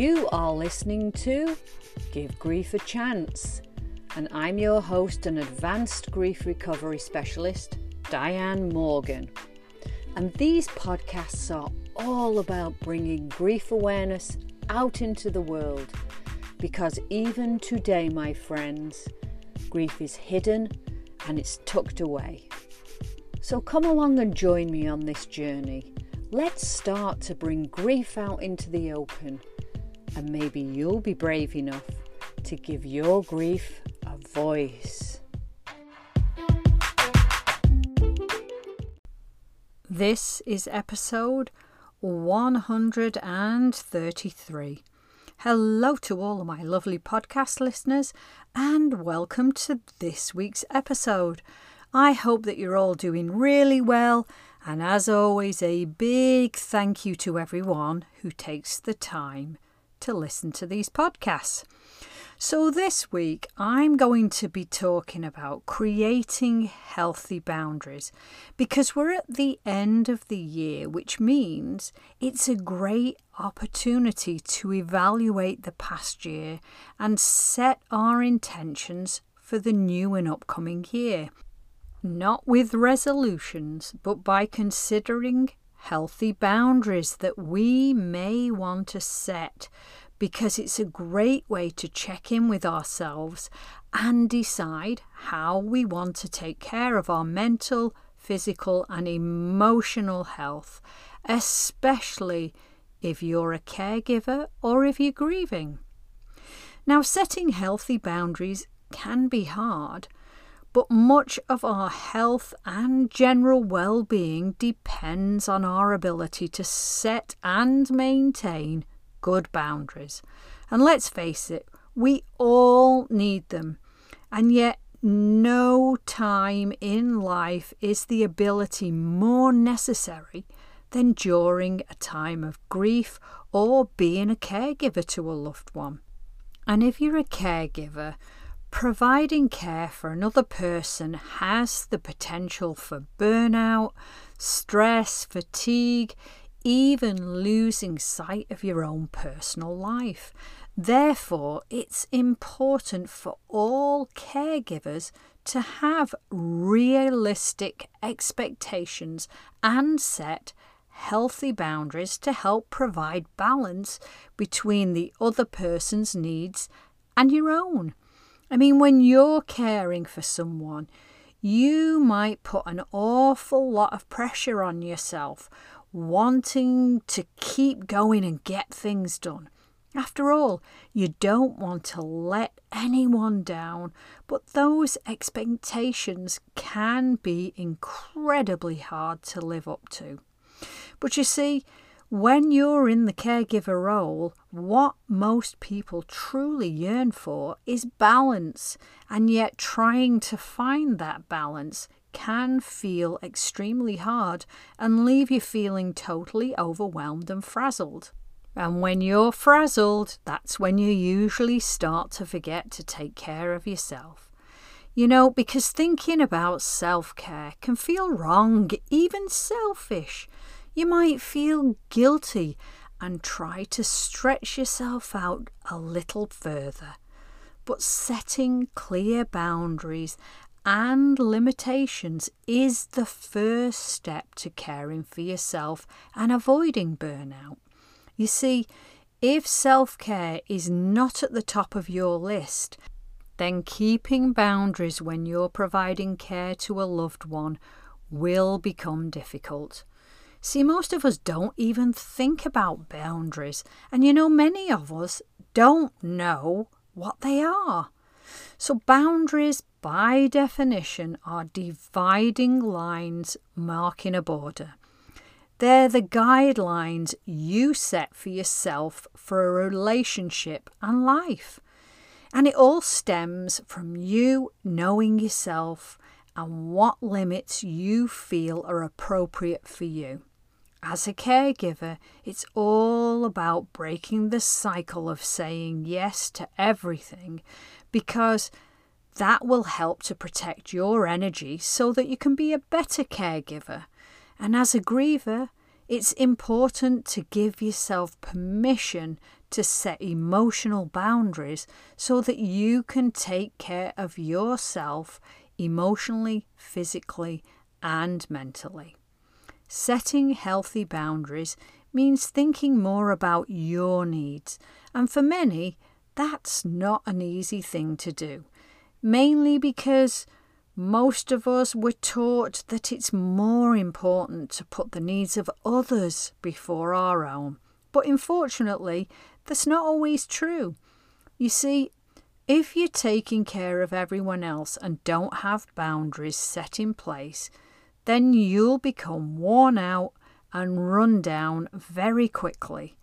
You are listening to Give Grief a Chance, and I'm your host and advanced grief recovery specialist, Diane Morgan. And these podcasts are all about bringing grief awareness out into the world because even today, my friends, grief is hidden and it's tucked away. So come along and join me on this journey. Let's start to bring grief out into the open, and maybe you'll be brave enough to give your grief a voice. This is episode 133. Hello to all my lovely podcast listeners, and welcome to this week's episode. I hope that you're all doing really well, and as always, a big thank you to everyone who takes the time to listen to these podcasts. So, this week I'm going to be talking about creating healthy boundaries because we're at the end of the year, which means it's a great opportunity to evaluate the past year and set our intentions for the new and upcoming year. Not with resolutions, but by considering healthy boundaries that we may want to set because it's a great way to check in with ourselves and decide how we want to take care of our mental, physical, and emotional health, especially if you're a caregiver or if you're grieving. Now, setting healthy boundaries can be hard, but much of our health and general well being depends on our ability to set and maintain good boundaries. And let's face it, we all need them. And yet, no time in life is the ability more necessary than during a time of grief or being a caregiver to a loved one. And if you're a caregiver, providing care for another person has the potential for burnout, stress, fatigue, even losing sight of your own personal life. Therefore, it's important for all caregivers to have realistic expectations and set healthy boundaries to help provide balance between the other person's needs and your own. I mean, when you're caring for someone, you might put an awful lot of pressure on yourself wanting to keep going and get things done. After all, you don't want to let anyone down, but those expectations can be incredibly hard to live up to. But you see, when you're in the caregiver role, what most people truly yearn for is balance, and yet trying to find that balance can feel extremely hard and leave you feeling totally overwhelmed and frazzled. And when you're frazzled, that's when you usually start to forget to take care of yourself. You know, because thinking about self care can feel wrong, even selfish. You might feel guilty and try to stretch yourself out a little further. But setting clear boundaries and limitations is the first step to caring for yourself and avoiding burnout. You see, if self care is not at the top of your list, then keeping boundaries when you're providing care to a loved one will become difficult. See, most of us don't even think about boundaries, and you know, many of us don't know what they are. So, boundaries by definition, are dividing lines marking a border. They're the guidelines you set for yourself for a relationship and life. And it all stems from you knowing yourself and what limits you feel are appropriate for you. As a caregiver, it's all about breaking the cycle of saying yes to everything because that will help to protect your energy so that you can be a better caregiver. And as a griever, it's important to give yourself permission to set emotional boundaries so that you can take care of yourself emotionally, physically, and mentally. Setting healthy boundaries means thinking more about your needs, and for many, that's not an easy thing to do, mainly because most of us were taught that it's more important to put the needs of others before our own. But unfortunately, that's not always true. You see, if you're taking care of everyone else and don't have boundaries set in place, then you'll become worn out and run down very quickly,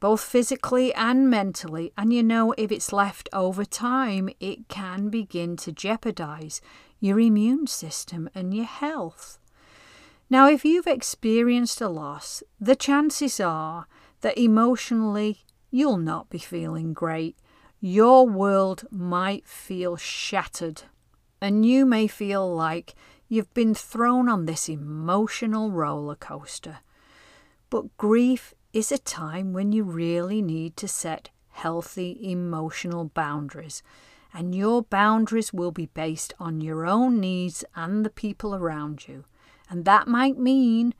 both physically and mentally. And you know, if it's left over time, it can begin to jeopardize your immune system and your health. Now, if you've experienced a loss, the chances are that emotionally you'll not be feeling great. Your world might feel shattered, and you may feel like you've been thrown on this emotional roller coaster. But grief is a time when you really need to set healthy emotional boundaries, and your boundaries will be based on your own needs and the people around you. And that might mean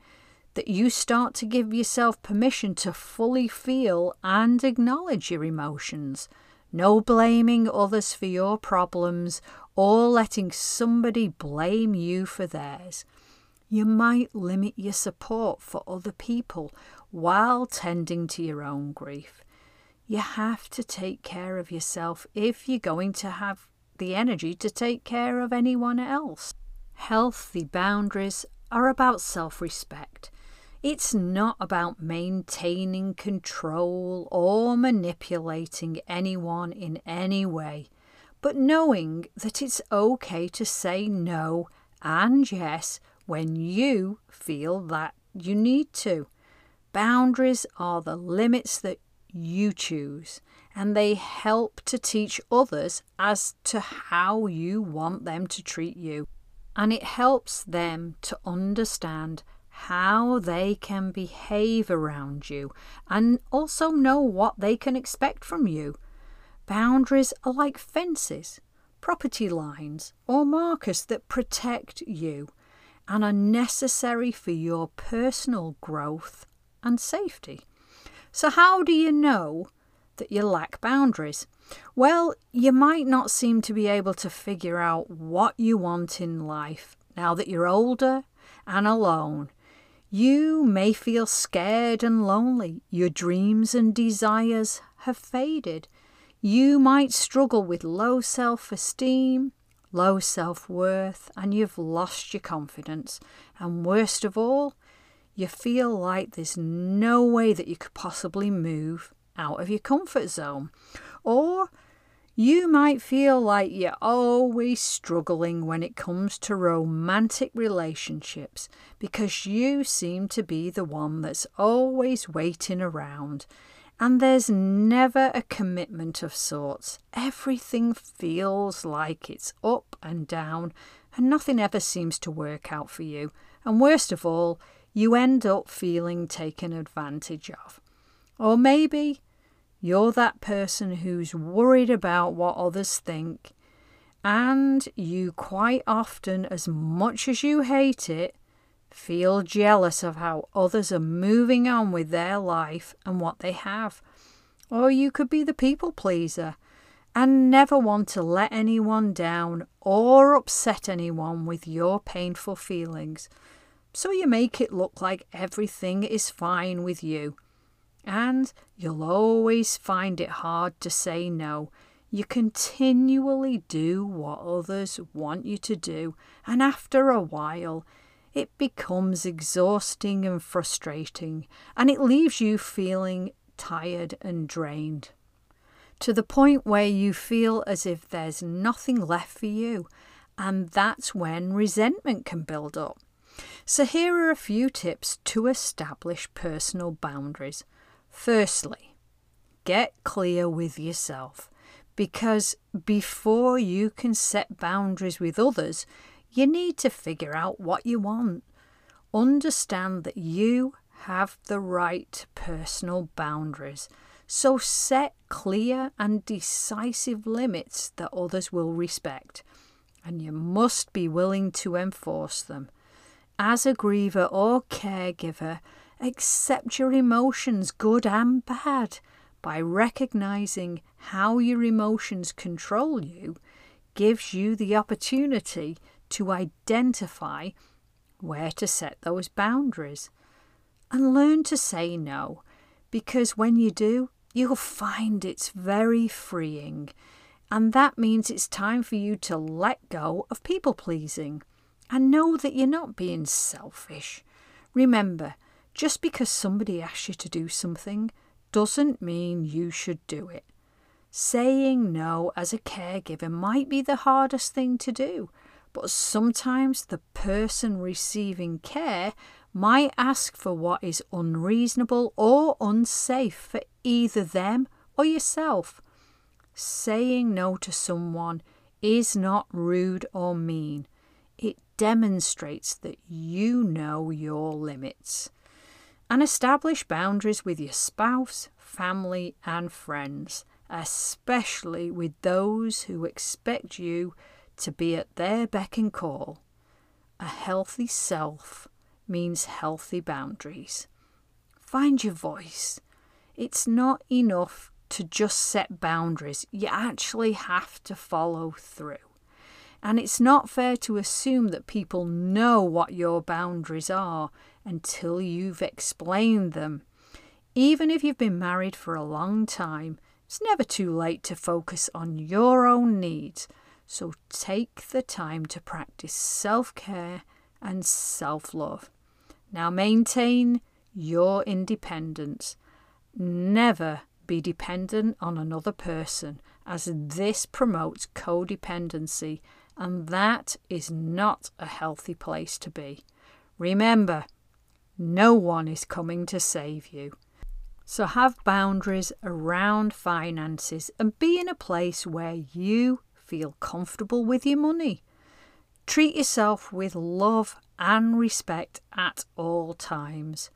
that you start to give yourself permission to fully feel and acknowledge your emotions. No blaming others for your problems or letting somebody blame you for theirs. You might limit your support for other people while tending to your own grief. You have to take care of yourself if you're going to have the energy to take care of anyone else. Healthy boundaries are about self respect. It's not about maintaining control or manipulating anyone in any way, but knowing that it's okay to say no and yes when you feel that you need to. Boundaries are the limits that you choose, and they help to teach others as to how you want them to treat you. And it helps them to understand how they can behave around you and also know what they can expect from you. Boundaries are like fences, property lines, or markers that protect you and are necessary for your personal growth and safety. So, how do you know that you lack boundaries? Well, you might not seem to be able to figure out what you want in life now that you're older and alone you may feel scared and lonely. Your dreams and desires have faded. You might struggle with low self esteem, low self worth, and you've lost your confidence. And worst of all, you feel like there's no way that you could possibly move out of your comfort zone. Or you might feel like you're always struggling when it comes to romantic relationships because you seem to be the one that's always waiting around and there's never a commitment of sorts. Everything feels like it's up and down and nothing ever seems to work out for you. And worst of all, you end up feeling taken advantage of. Or maybe you're that person who's worried about what others think, and you quite often, as much as you hate it, feel jealous of how others are moving on with their life and what they have. Or you could be the people pleaser and never want to let anyone down or upset anyone with your painful feelings. So you make it look like everything is fine with you and you'll always find it hard to say no. You continually do what others want you to do, and after a while, it becomes exhausting and frustrating, and it leaves you feeling tired and drained. To the point where you feel as if there's nothing left for you, and that's when resentment can build up. So, here are a few tips to establish personal boundaries. Firstly, get clear with yourself because before you can set boundaries with others, you need to figure out what you want. Understand that you have the right personal boundaries. So set clear and decisive limits that others will respect, and you must be willing to enforce them. As a griever or caregiver, accept your emotions, good and bad, by recognizing how your emotions control you gives you the opportunity to identify where to set those boundaries and learn to say no because when you do, you'll find it's very freeing. And that means it's time for you to let go of people pleasing and know that you're not being selfish. Remember, just because somebody asks you to do something doesn't mean you should do it. Saying no as a caregiver might be the hardest thing to do, but sometimes the person receiving care might ask for what is unreasonable or unsafe for either them or yourself. Saying no to someone is not rude or mean. It demonstrates that you know your limits. And establish boundaries with your spouse, family, and friends especially with those who expect you to be at their beck and call. A healthy self means healthy boundaries. Find your voice. It's not enough to just set boundaries, you actually have to follow through. And it's not fair to assume that people know what your boundaries are until you've explained them. Even if you've been married for a long time, it's never too late to focus on your own needs, so take the time to practice self care and self love. Now maintain your independence. Never be dependent on another person, as this promotes codependency, and that is not a healthy place to be. Remember, no one is coming to save you. So have boundaries around finances and be in a place where you feel comfortable with your money. Treat yourself with love and respect at all times.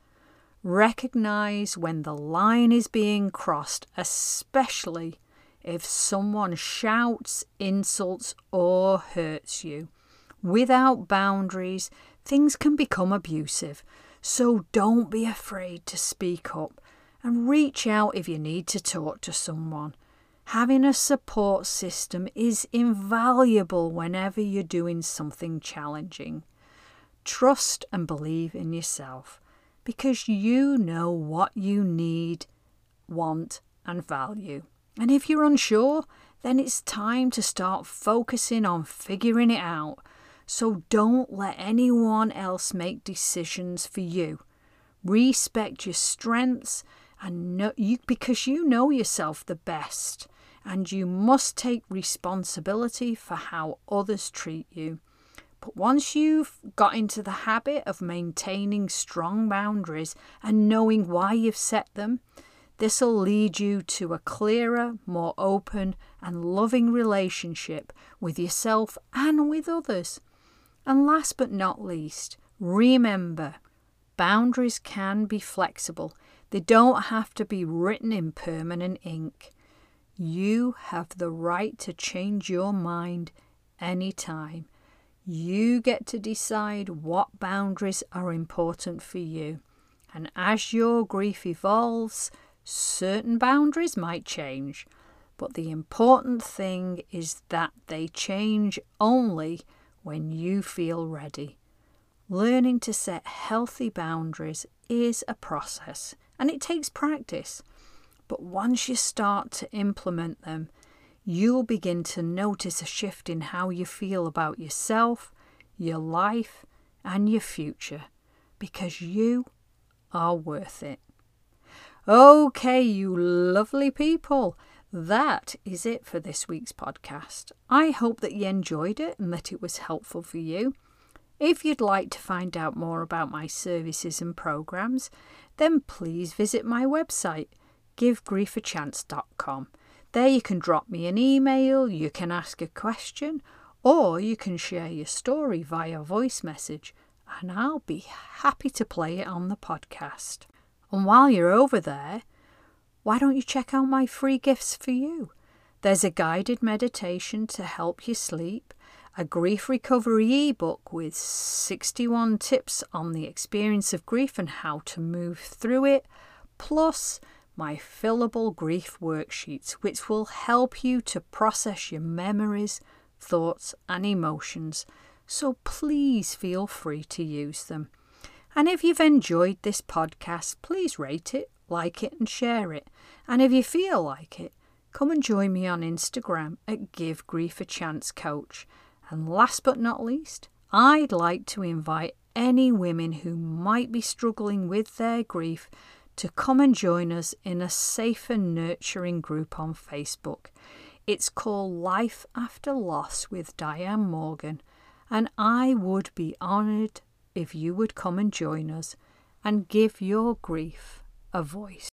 Recognize when the line is being crossed, especially if someone shouts, insults, or hurts you. Without boundaries, things can become abusive, so don't be afraid to speak up and reach out if you need to talk to someone. Having a support system is invaluable whenever you're doing something challenging. Trust and believe in yourself because you know what you need, want, and value. And if you're unsure, then it's time to start focusing on figuring it out. So don't let anyone else make decisions for you. Respect your strengths and know, you, because you know yourself the best and you must take responsibility for how others treat you. But once you've got into the habit of maintaining strong boundaries and knowing why you've set them, this will lead you to a clearer, more open, and loving relationship with yourself and with others. And last but not least, remember boundaries can be flexible they don't have to be written in permanent ink. You have the right to change your mind anytime. You get to decide what boundaries are important for you. And as your grief evolves, certain boundaries might change. But the important thing is that they change only when you feel ready. Learning to set healthy boundaries is a process and it takes practice. But once you start to implement them, you'll begin to notice a shift in how you feel about yourself, your life, and your future because you are worth it. Okay, you lovely people. That is it for this week's podcast. I hope that you enjoyed it and that it was helpful for you. If you'd like to find out more about my services and programs, then please visit my website, givegriefachance.com. There you can drop me an email, you can ask a question, or you can share your story via voice message, and I'll be happy to play it on the podcast. And while you're over there, why don't you check out my free gifts for you? There's a guided meditation to help you sleep, a grief recovery ebook with 61 tips on the experience of grief and how to move through it, plus my fillable grief worksheets, which will help you to process your memories, thoughts, and emotions. So please feel free to use them. And if you've enjoyed this podcast, please rate it, like it, and share it. And if you feel like it, come and join me on Instagram at Give Grief a Chance Coach. And last but not least, I'd like to invite any women who might be struggling with their grief to come and join us in a safe and nurturing group on Facebook. It's called Life After Loss with Diane Morgan, and I would be honoured if you would come and join us and give your grief a voice.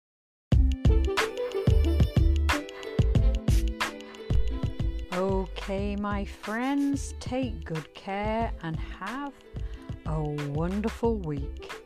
Okay, my friends, take good care and have a wonderful week.